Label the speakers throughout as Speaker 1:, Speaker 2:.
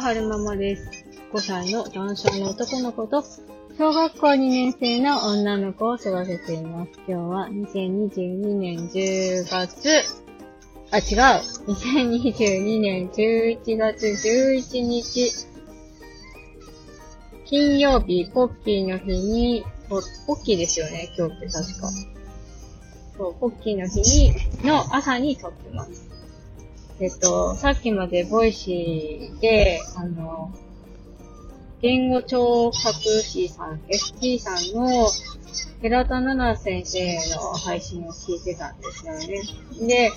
Speaker 1: 春ママです。5歳の男性の男の子と、小学校2年生の女の子を育てています。今日は2022年10月、あ、違う。2022年11月11日、金曜日、ポッキーの日に、ポッキーですよね、今日って確か。そう、ポッキーの日に、の朝に撮ってます。えっと、さっきまで Voicy で、あの、言語聴覚士さん、ST さんの寺田奈々先生の配信を聞いてたんですよね。で、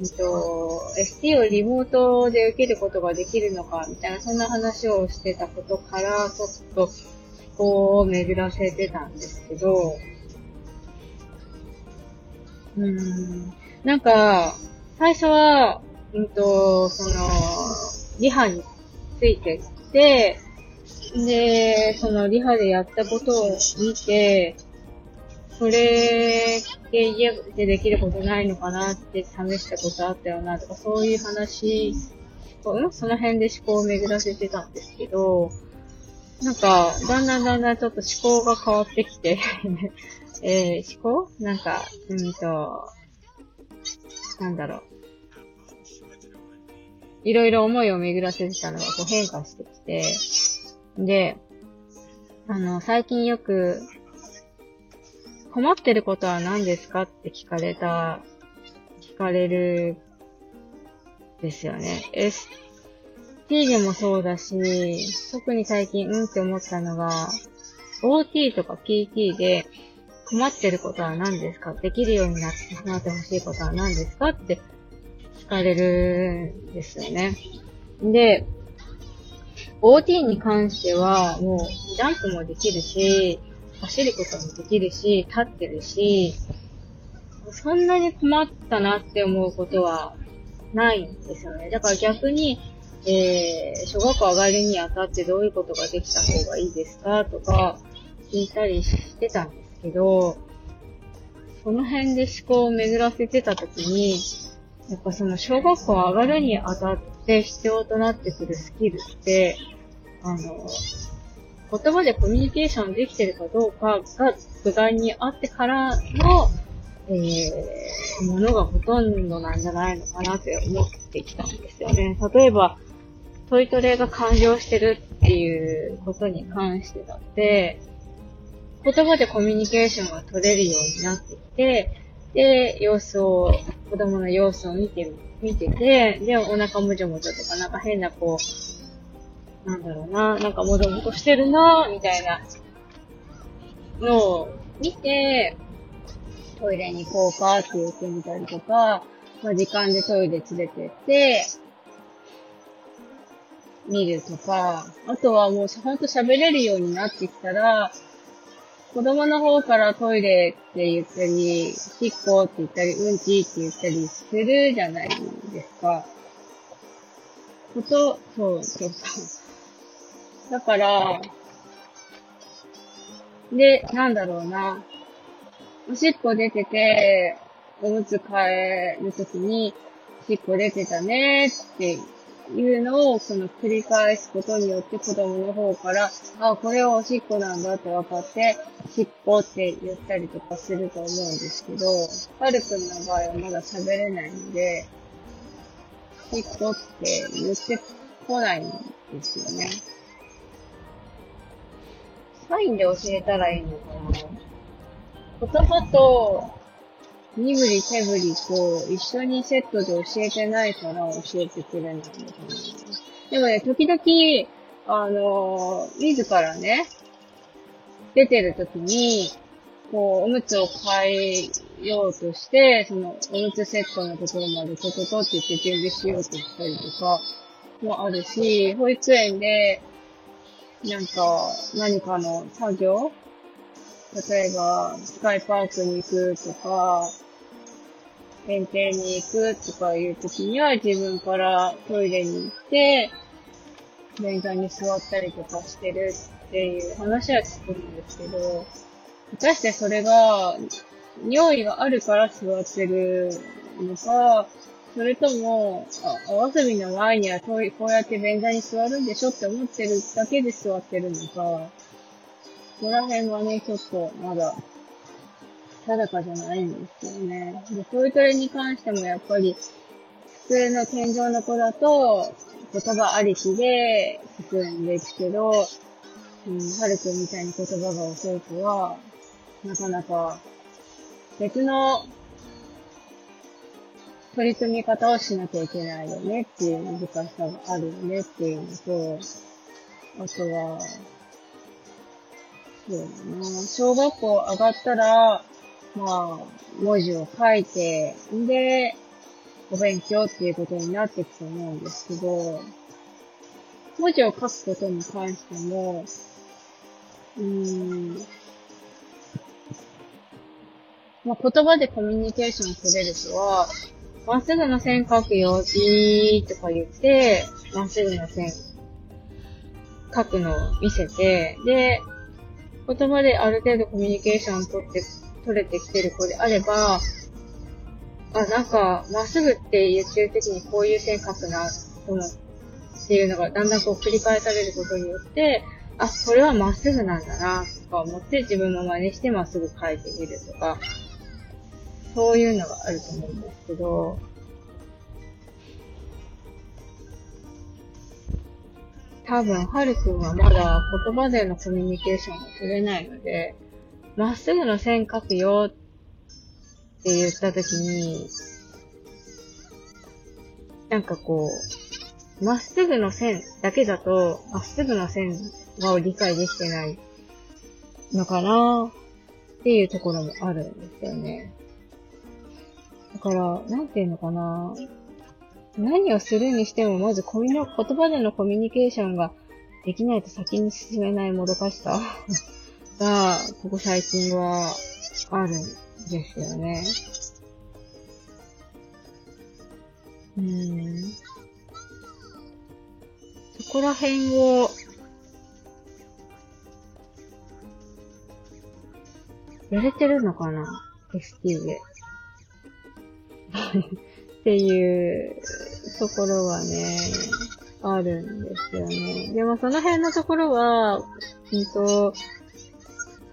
Speaker 1: えっと、ST をリモートで受けることができるのか、みたいな、そんな話をしてたことから、ちょっと、こう、巡らせてたんですけど、うーん、なんか、最初は、うんと、その、リハについてって、で、そのリハでやったことを見て、それで家でできることないのかなって試したことあったよなとか、そういう話を、その辺で思考を巡らせてたんですけど、なんか、だんだんだんだんちょっと思考が変わってきて えー、思考？なんか、うんと、なんだろう。いろいろ思いを巡らせてたのがこう変化してきて、で、あの、最近よく、困ってることは何ですかって聞かれた、聞かれる、ですよね。ST でもそうだし、特に最近うんって思ったのが、OT とか PT で困ってることは何ですか？できるようになってほしいことは何ですか？って聞かれるんですよね。で、OT に関しては、もう、ジャンプもできるし、走ることもできるし、立ってるし、そんなに困ったなって思うことはないんですよね。だから逆に、えー、小学校上がるにあたってどういうことができた方がいいですかとか聞いたりしてたんですけど、その辺で思考を巡らせてたときに、やっぱその小学校上がるにあたって必要となってくるスキルって、あの、言葉でコミュニケーションできてるかどうかが具体にあってからの、えー、ものがほとんどなんじゃないのかなって思ってきたんですよね。例えば、問いトレが完了してるっていうことに関してだって、言葉でコミュニケーションが取れるようになってきて、で、様子を、子供の様子を見て、見てて、で、お腹もじょもじょとか、なんか変なこう、なんだろうな、なんかもぞもとしてるなみたいなのを見て、トイレに行こうかって言ってみたりとか、まあ、時間でトイレ連れてって、見るとか、あとはもうほんと喋れるようになってきたら、子供の方からトイレって言ったり、しっこって言ったり、うんちって言ったりするじゃないですか。こと、そう、そうそう。だから、で、なんだろうな。おしっこ出てて、おむつ替えるときに、しっこ出てたねっていうのを、その繰り返すことによって子供の方から、あ、これはおしっこなんだって分かって、しっこって言ったりとかすると思うんですけど、はるくんの場合はまだ喋れないんで、しっこって言ってこないんですよね。サインで教えたらいいのかな言葉と身振り手振りと一緒にセットで教えてないから教えてくれないのかな。でもね、時々、あのー、自らね、出てる時に、こう、おむつを変えようとして、その、おむつセットのところまでトトトって言って準備しようとしたりとかもあるし、保育園で、なんか、何かの作業例えば、スカイパークに行くとか、園庭に行くとかいう時には自分からトイレに行って、便座に座ったりとかしてるっていう話は聞くんですけど、果たしてそれが、尿意があるから座ってるのか、それとも、あ、おわさびの前にはこうこうやって便座に座るんでしょって思ってるだけで座ってるのか、ここら辺はね、ちょっとまだ、定かじゃないんですよね。で、トイトレに関してもやっぱり、普通の天井の子だと、言葉ありきで進んでいくけど、うん、はるくんみたいに言葉が遅い子は、なかなか別の取り組み方をしなきゃいけないよねっていう難しさがあるよねっていうのと、あとは、そうだな、小学校上がったら、まあ、文字を書いて、んで、お勉強っていうことになっていくと思うんですけど、文字を書くことに関しても、うーん、まあ、言葉でコミュニケーション取れる人は、まっすぐの線書くよ、じーとか言って、まっすぐの線書くのを見せて、で、言葉である程度コミュニケーション取って、取れてきてる子であれば、あ、なんか、まっすぐって言ってる時にこういう線書くな、と思っていうのがだんだんこう繰り返されることによって、あ、これはまっすぐなんだな、とか思って自分も真似してまっすぐ書いてみるとか、そういうのがあると思うんですけど、多分、はるくんはまだ言葉でのコミュニケーションが取れないので、まっすぐの線書くよって言ったときに、なんかこう、まっすぐの線だけだと、まっすぐの線を理解できてないのかなっていうところもあるんですよね。だから、なんていうのかな。何をするにしても、まずコミュ言葉でのコミュニケーションができないと先に進めないもどかしさが、ここ最近はあるんですよね。うん。そこら辺を、やれてるのかな ?ST で。っていうところはね、あるんですよね。でもその辺のところは、うんと、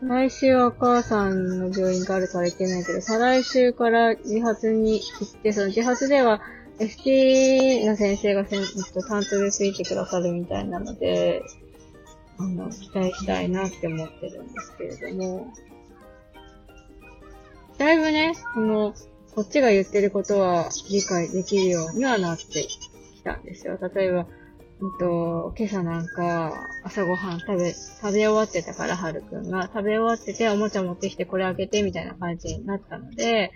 Speaker 1: 来週お母さんの病院があるから行けないけど、再来週から自発に行って、その自発では FT の先生がせんと担当でついてくださるみたいなので、あの、期待したいなって思ってるんですけれども、だいぶね、この、こっちが言ってることは理解できるようにはなってきたんですよ。例えば、うんと、今朝なんか、朝ごはん食べ、食べ終わってたから、はるくんが、食べ終わってて、おもちゃ持ってきてこれ開けて、みたいな感じになったので、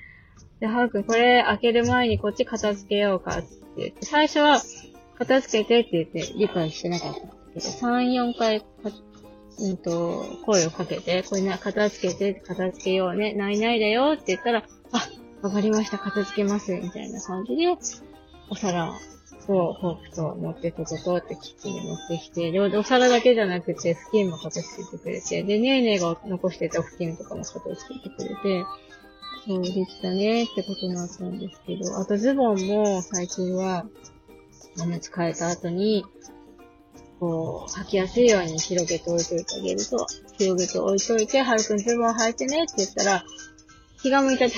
Speaker 1: で、はるくん、これ開ける前にこっち片付けようかって言って、最初は、片付けてって言って理解してなかったんですけど、3、4回、うんと、声をかけて、これな、片付けて、片付けようね、ないないだよって言ったら、あ、わかりました、片付けます、みたいな感じで、お皿とフォークと持ってことってキッチンに持ってきて、で、お皿だけじゃなくて、布巾も片付けてくれて、で、ねーねーが残してた布巾とかも片付けてくれて、そうできたねってことになったんですけど、あとズボンも最近は、おむつ替えた後に、こう、履きやすいように広げて置いといてあげると、広げて置いといて、はるくんズボン履いてねって言ったら、気が向いた時、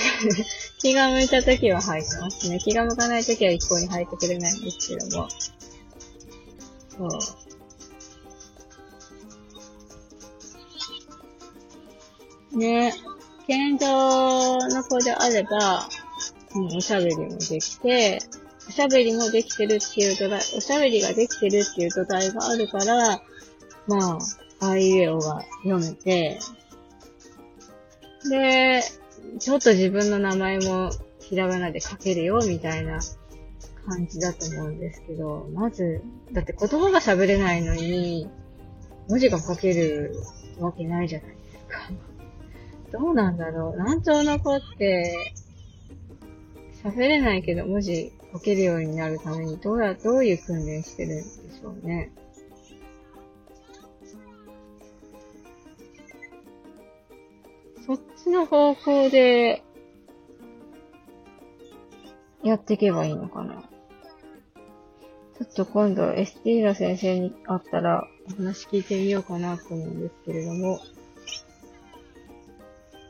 Speaker 1: 気が向いた時は履いてますね。気が向かない時は一向に履いてくれないんですけども。そう。ね健常の子であれば、うん、おしゃべりもできて、おしゃべりもできてるっていう土台、おしゃべりができてるっていう土台があるから、まあ、あいうえおが読めて、で、ちょっと自分の名前もひらがなで書けるよ、みたいな感じだと思うんですけど、まず、だって言葉が喋れないのに、文字が書けるわけないじゃないですか。どうなんだろう。難聴の子って、喋れないけど文字書けるようになるためにどうや、どういう訓練してるんでしょうね。ちの方向で、やっていけばいいのかな。ちょっと今度、エスティーラ先生に会ったら、お話聞いてみようかなと思うんですけれども、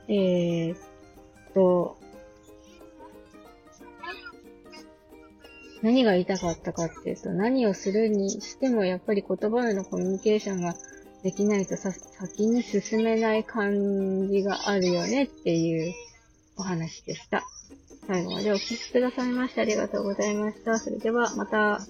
Speaker 1: えー、っと、何が言いたかったかっていうと、何をするにしてもやっぱり言葉でのコミュニケーションができないとさ先に進めない感じがあるよねっていうお話でした。最後までお聴きくださいましてありがとうございました。それではまた。